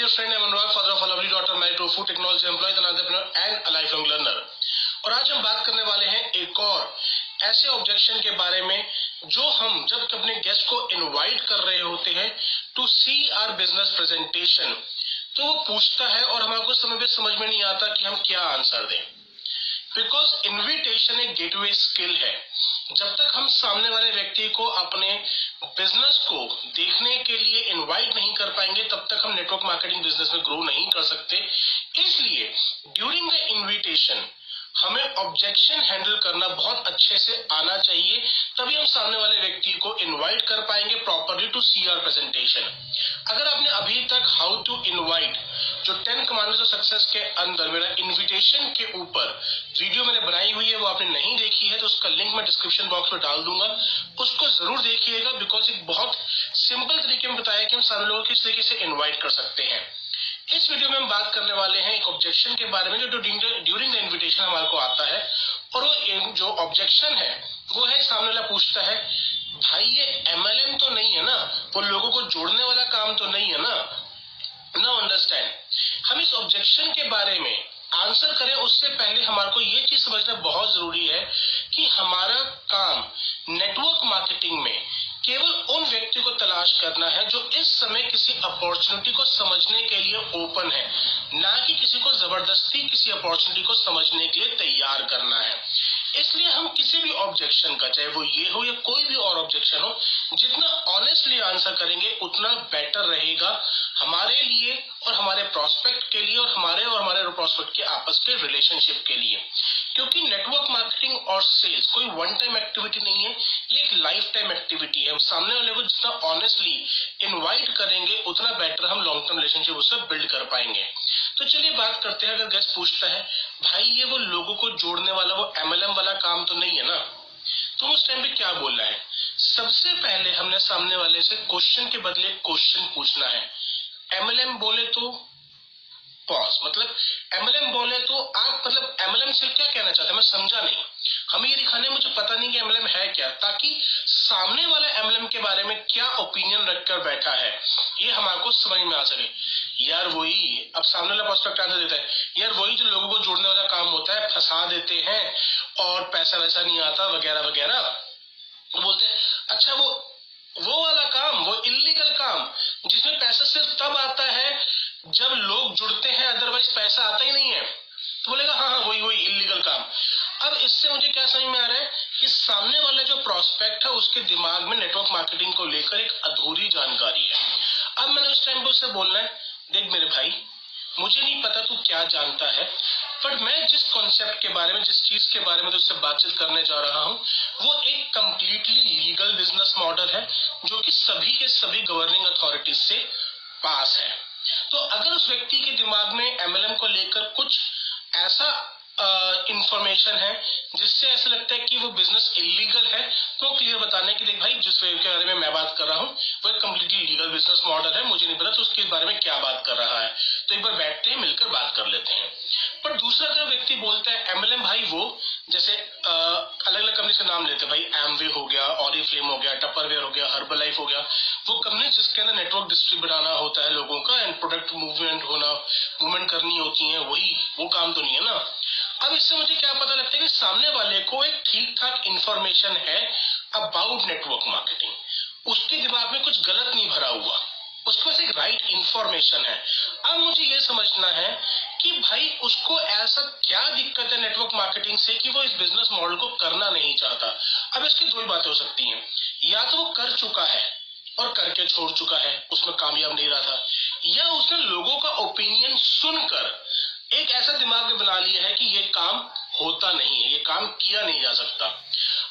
dear friend, I'm Anurag, father of a lovely daughter, married to a food technology employee, an entrepreneur and a lifelong learner. और आज हम बात करने वाले हैं एक और ऐसे ऑब्जेक्शन के बारे में जो हम जब अपने गेस्ट को इनवाइट कर रहे होते हैं two C R business presentation तो वो पूछता है और हमारे समय पे समझ में नहीं आता कि हम क्या आंसर दें बिकॉज़ इन्विटेशन एक गेटवे स्किल है जब तक हम सामने वाले व्यक्ति को अपने बिज़नेस को देखने के लिए इनवाइट नहीं कर पाएँगे, तब तक हम नेटवर्क मार्केटिंग बिज़नेस में ग्रो नहीं कर सकते। इसलिए ड्यूरिंग द इन्विटेशन हमें ऑब्जेक्शन हैंडल करना बहुत अच्छे से आना चाहिए, तभी हम सामने वाले व्यक्ति को इनवाइट कर पाएँगे properly two C R presentation अगर आपने अभी तक हाउ टू इनवाइट जो टेन कमांडर्स ऑफ़ सक्सेस के अंदर, मेरा इनविटेशन के ऊपर वीडियो मैंने बनाई हुई है, वो आपने नहीं देखी है तो उसका लिंक मैं डिस्क्रिप्शन बॉक्स में डाल दूँगा। उसको ज़रूर देखिएगा बिकॉज़ एक बहुत सिंपल तरीके में बताया कि हम सारे लोगों किस तरीके से इन्वाइट कर सकते हैं। इस वीडियो में हम बात करने वाले हैं एक ऑब्जेक्शन के बारे में, जो ड्यूरिंग द इन्विटेशन हमारे को आता है, और वो जो ऑब्जेक्शन है, वो है, सामने वाला पूछता है, भाई, ये एमएलएम तो नहीं है ना? वो लोगों को जोड़ने वाला काम तो नहीं है ना? नो अंडरस्टैंड हम इस ऑब्जेक्शन के बारे में आंसर करें, उससे पहले हमारे को ये चीज़ समझना बहुत ज़रूरी है कि हमारा काम नेटवर्क मार्केटिंग में केवल उन व्यक्ति को तलाश करना है जो इस समय किसी अपॉर्चुनिटी को समझने के लिए ओपन है, ना कि किसी को ज़बरदस्ती किसी अपॉर्चुनिटी को समझने के लिए तैयार करना है। इसलिए हम किसी भी ऑब्जेक्शन का, चाहे वो ये हो या कोई भी और ऑब्जेक्शन हो, जितना ऑनेस्टली आंसर करेंगे, उतना बेटर रहेगा हमारे लिए और हमारे प्रोस्पेक्ट के लिए और हमारे और हमारे प्रोस्पेक्ट के आपस के रिलेशनशिप के लिए। क्योंकि नेटवर्क मार्केटिंग और सेल्स कोई वन टाइम एक्टिविटी नहीं है, ये एक लाइफ टाइम एक्टिविटी है। हम सामने वाले को जितना ऑनेस्टली इन्वाइट करेंगे, उतना बेटर हम लॉन्ग टर्म रिलेशनशिप उससे बिल्ड कर पाएँगे। तो चलिए बात करते हैं, अगर गेस्ट पूछता है, भाई, ये वो लोगों को जोड़ने वाला वो एमएलएम वाला काम तो नहीं है ना? तो उस टाइम पे क्या बोलना है? सबसे पहले हमने सामने वाले से क्वेश्चन के बदले क्वेश्चन पूछना है। एमएलएम बोले तो पॉज मतलब एमएलएम बोले तो आप मतलब एमएलएम से क्या कहना चाहते हैं? मैं समझा नहीं। हमें ये दिखाने मुझे पता नहीं कि एमएलएम है क्या, ताकि सामने वाला एमएलएम के बारे में क्या ओपिनियन रखकर बैठा है, ये हमारे को समझ में आ सके। यार वही, अब सामने वाला प्रोस्पेक्ट आंसर देता है। यार वही जो लोगों को जोड़ने वाला काम होता है, फंसा देते हैं और पैसा वैसा नहीं आता, वगैरह वगैरह। तो बोलते हैं अच्छा वो वो वाला काम, वो इलीगल काम, जिसमें पैसा सिर्फ़ तब आता है, जब लोग जुड़ते हैं अदरवाइज़ पैसा आता ही नहीं है। तो बोलेगा हाँ हाँ वही वही इलीगल काम। अब इससे मुझे क्या समझ में आ रहा है कि सामने वाला जो प्रोस्पेक्ट है, उसके दिमाग में नेटवर्क मार्केटिंग को लेकर एक अधूरी जानकारी है। अब मैंने उस टाइम पर उससे बोलना है देख मेरे भाई, मुझे नहीं पता तू क्या जानता है बट मैं जिस कॉन्सेप्ट के बारे में, जिस चीज़ के बारे में तुझसे बातचीत करने जा रहा हूँ, वो एक कम्प्लीटली लीगल बिज़नेस मॉडल है, जो कि सभी के सभी गवर्निंग अथॉरिटीज से पास है। तो अगर उस व्यक्ति के दिमाग में एमएलएम को लेकर कुछ ऐसा इंफॉर्मेशन है, जिससे ऐसा लगता है कि वो बिज़नेस इलीगल है तो क्लियर बताने की देख भाई, जिस वेव के बारे में मैं बात कर रहा हूँ, वो एक कम्प्लीटली लीगल बिज़नेस मॉडल है, मुझे नहीं पता तो उसके बारे में क्या बात कर रहा है। तो एक बार बैठते हैं, मिलकर बात कर लेते हैं। पर दूसरा अगर व्यक्ति बोलता है एमएलएम भाई वो, जैसे अलग अलग कंपनी से नाम लेते हैं, भाई एमवे हो गया ऑरी फ्लेम हो गया टपरवेयर हो गया हर्बल लाइफ हो गया, वो कंपनी जिसके अंदर नेटवर्क डिस्ट्रीब्यूट बनाना होता है लोगों का एंड प्रोडक्ट मूवमेंट होना मूवमेंट करनी होती है, वही, वो काम तो नहीं है ना। अब इससे मुझे क्या पता लगता है कि सामने वाले को एक ठीक ठाक इंफॉर्मेशन है अबाउट नेटवर्क मार्केटिंग उसके दिमाग में कुछ गलत नहीं भरा हुआ। उसके पास एक राइट इंफॉर्मेशन है। अब मुझे ये समझना है कि भाई, उसको ऐसा क्या दिक्कत है नेटवर्क मार्केटिंग से कि वो इस बिज़नेस मॉडल को करना नहीं चाहता? अब इसकी दो ही बातें हो सकती हैं। या तो वो कर चुका है और करके छोड़ चुका है, उसमें कामयाब नहीं रहा था, या उसने लोगों का ओपिनियन सुनकर एक ऐसा दिमाग में बना लिया है कि ये काम होता नहीं है ये काम किया नहीं जा सकता।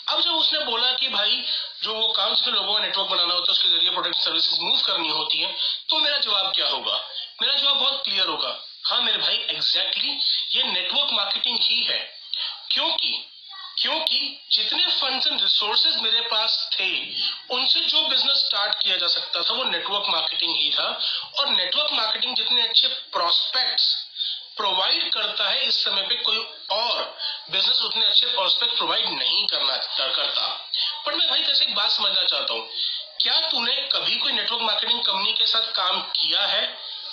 अब जब उसने बोला कि भाई जो वो काम जिसमें लोगों का नेटवर्क बनाना होता है उसके ज़रिए प्रोडक्ट सर्विसेज़ मूव करनी होती है तो मेरा जवाब क्या होगा? मेरा जवाब बहुत क्लियर होगा। हाँ मेरे भाई एग्जैक्टली exactly, ये नेटवर्क मार्केटिंग ही है। क्योंकि क्योंकि जितने फंड्स एंड रिसोर्सेज मेरे पास थे उनसे जो बिज़नेस स्टार्ट किया जा सकता था वो नेटवर्क मार्केटिंग ही था। और नेटवर्क मार्केटिंग जितने अच्छे प्रोस्पेक्ट्स प्रोवाइड करता है, इस समय पे कोई और बिज़नेस उतने अच्छे प्रोस्पेक्ट प्रोवाइड नहीं करना करता। पर मैं भाई जैसे एक बात समझना चाहता हूँ, क्या तूने कभी कोई नेटवर्क मार्केटिंग कंपनी के साथ काम किया है?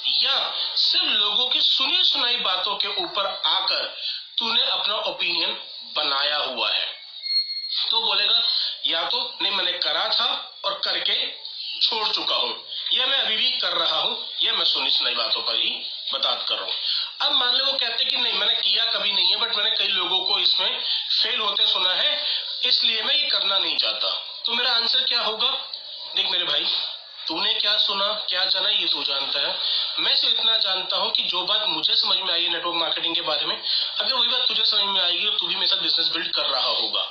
या सिर्फ़ लोगों की सुनी सुनाई बातों के ऊपर आकर तूने अपना ओपिनियन बनाया हुआ है? तो बोलेगा, या तो नहीं, मैंने करा था और करके छोड़ चुका हूँ। या मैं अभी भी कर रहा हूँ या मैं सुनी सुनाई बातों पर ही बतात कर रहा हूँ। अब मान लो वो कहते कि नहीं, मैंने किया कभी नहीं है बट मैंने कई लोगों को इसमें फेल होते सुना है, इसलिए मैं ये करना नहीं चाहता। तो मेरा आंसर क्या होगा? देख मेरे भाई, तूने क्या सुना, क्या जाना, ये तू जानता है। मैं सिर्फ़ इतना जानता हूँ कि जो बात मुझे समझ में आई है नेटवर्क मार्केटिंग के बारे में, अगर वही बात तुझे समझ में आएगी और तू भी मेरे साथ बिज़नेस बिल्ड कर रहा होगा।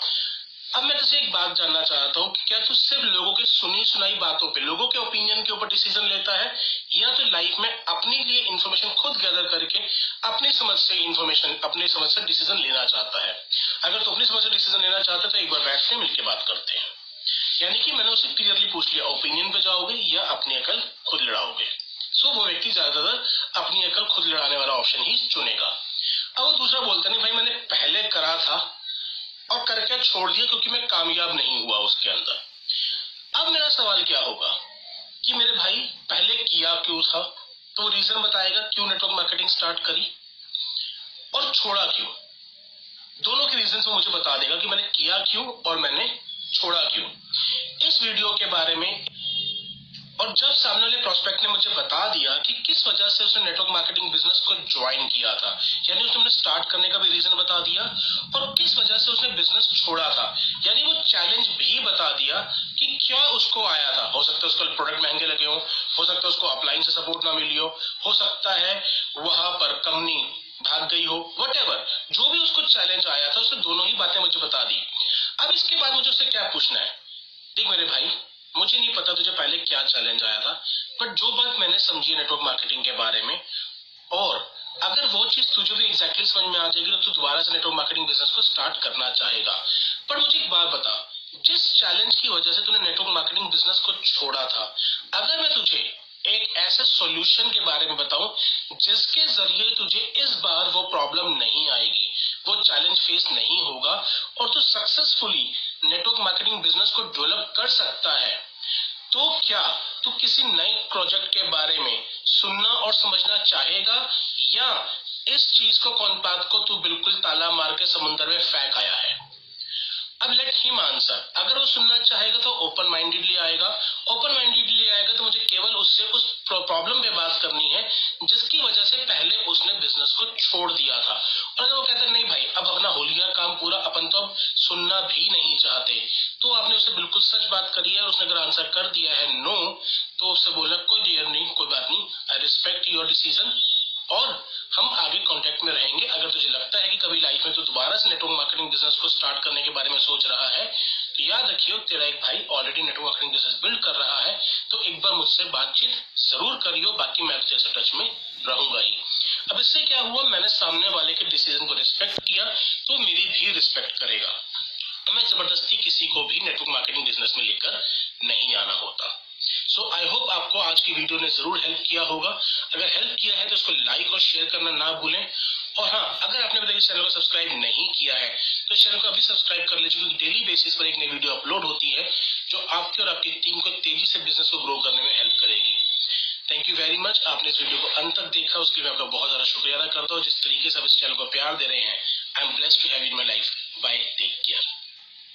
अब मैं तुझसे एक बात जानना चाहता हूँ क्या तू सिर्फ़ लोगों की सुनी सुनाई बातों पे, लोगों के ओपिनियन के ऊपर डिसीज़न लेता है, या तो लाइफ में अपने लिए इन्फॉर्मेशन खुद गैदर करके अपनी समझ से इन्फॉर्मेशन अपनी समझ से डिसीज़न लेना चाहता है? अगर तू अपनी समझ से डिसीज़न लेना चाहता है तो एक बार बैठते मिलकर बात करते हैं। यानी कि मैंने उसे क्लियरली पूछ लिया ओपिनियन पे जाओगे या अपनी अकल खुद लड़ाओगे? सो वो व्यक्ति ज़्यादातर अपनी अकल खुद लड़ाने वाला ऑप्शन ही चुनेगा। अब वो दूसरा बोलता नहीं भाई, मैंने पहले करा था और करके छोड़ दिया क्योंकि मैं कामयाब नहीं हुआ उसके अंदर। अब मेरा सवाल क्या होगा कि मेरे भाई पहले किया क्यों था? तो रीजन बताएगा क्यों नेटवर्क मार्केटिंग स्टार्ट करी और छोड़ा क्यों? दोनों के रीजन से मुझे बता देगा कि मैंने किया क्यों और मैंने जब सामने वाले प्रोस्पेक्ट ने मुझे बता दिया कि किस वजह से उसने नेटवर्क मार्केटिंग बिज़नेस को ज्वाइन किया था। यानी उसने स्टार्ट करने का भी रीजन बता दिया और किस वजह से उसने बिज़नेस छोड़ा था। यानी वो चैलेंज भी बता दिया कि क्या उसको आया था। हो सकता है उसको प्रोडक्ट महँगे लगे हो हो सकता है उसको अपलाइन से सपोर्ट ना मिली हो हो सकता है वहाँ पर कंपनी भाग गई हो वट जो भी उसको चैलेंज आया था, उसने दोनों ही बातें मुझे बता दी। अब इसके बाद मुझे उससे क्या पूछना है? देख मेरे भाई मुझे नहीं पता तुझे पहले क्या चैलेंज आया था बट जो बात मैंने समझी नेटवर्क मार्केटिंग के बारे में, और अगर वो चीज़ तुझे भी एग्जैक्टली समझ में आ जाएगी तो तू दोबारा से नेटवर्क मार्केटिंग बिज़नेस को स्टार्ट करना चाहेगा। पर मुझे एक बात बता, जिस चैलेंज की वजह से तूने नेटवर्क मार्केटिंग बिज़नेस को छोड़ा था, अगर मैं तुझे एक ऐसे सॉल्यूशन के बारे में बताऊँ, जिसके ज़रिए तुझे इस बार वो प्रॉब्लम नहीं आएगी वो चैलेंज फेस नहीं होगा और तू सक्सेसफुली नेटवर्क मार्केटिंग बिज़नेस को डेवलप कर सकता है। तो क्या तू किसी नए प्रोजेक्ट के बारे में सुनना और समझना चाहेगा या इस चीज़ को, कौन बात को तू बिल्कुल ताला मार के समुद्र में फेंक आया है? अब लेट हिम आंसर अगर वो सुनना चाहेगा तो ओपन माइंडेडली आएगा। ओपन माइंडेडली आएगा तो मुझे केवल उससे उस प्रॉब्लम पे बात करनी है, जिसकी वजह से पहले उसने बिज़नेस को छोड़ दिया था। और अगर वो कहता नहीं भाई, अब अपना हो लिया काम पूरा, अपन तो अब सुनना भी नहीं चाहते। तो आपने उसे बिल्कुल सच बात करी है और उसने अगर आंसर कर दिया है नो तो उससे बोला कोई देर नहीं, कोई बात नहीं। आई रिस्पेक्ट योर डिसीज़न और हम आगे कांटेक्ट में रहेंगे अगर तुझे लगता है कि कभी लाइफ में तो दोबारा से नेटवर्क मार्केटिंग बिज़नेस को स्टार्ट करने के बारे में सोच रहा है। तो याद रखियो, तेरा एक भाई already network marketing business build कर रहा है तो एक बार मुझसे बातचीत ज़रूर करियो, बाकी मैं तेरे से टच में रहूँगा ही। अब इससे क्या हुआ, मैंने सामने वाले के डिसीज़न को रिस्पेक्ट किया तो मेरी भी रिस्पेक्ट करेगा। मैं ज़बरदस्ती किसी को भी नेटवर्क मार्केटिंग बिज़नेस में लेकर नहीं आना होता। सो आई होप आपको आज की वीडियो ने ज़रूर हेल्प किया होगा। अगर हेल्प किया है तो उसको लाइक और शेयर करना ना भूलें। और हाँ अगर आपने इस चैनल को सब्सक्राइब नहीं किया है तो चैनल को अभी सब्सक्राइब कर लीजिए, क्योंकि डेली बेसिस पर एक नई वीडियो अपलोड होती है, जो आपके और आपकी टीम को तेज़ी से बिज़नेस को ग्रो करने में हेल्प करेगी। थैंक यू वेरी मच आपने इस वीडियो को अंत तक देखा, उसके लिए आपका बहुत ज़्यादा शुक्रिया अदा करता हूँ। जिस तरीके से आप इस चैनल को प्यार दे रहे हैं I am blessed to have in my life bye take care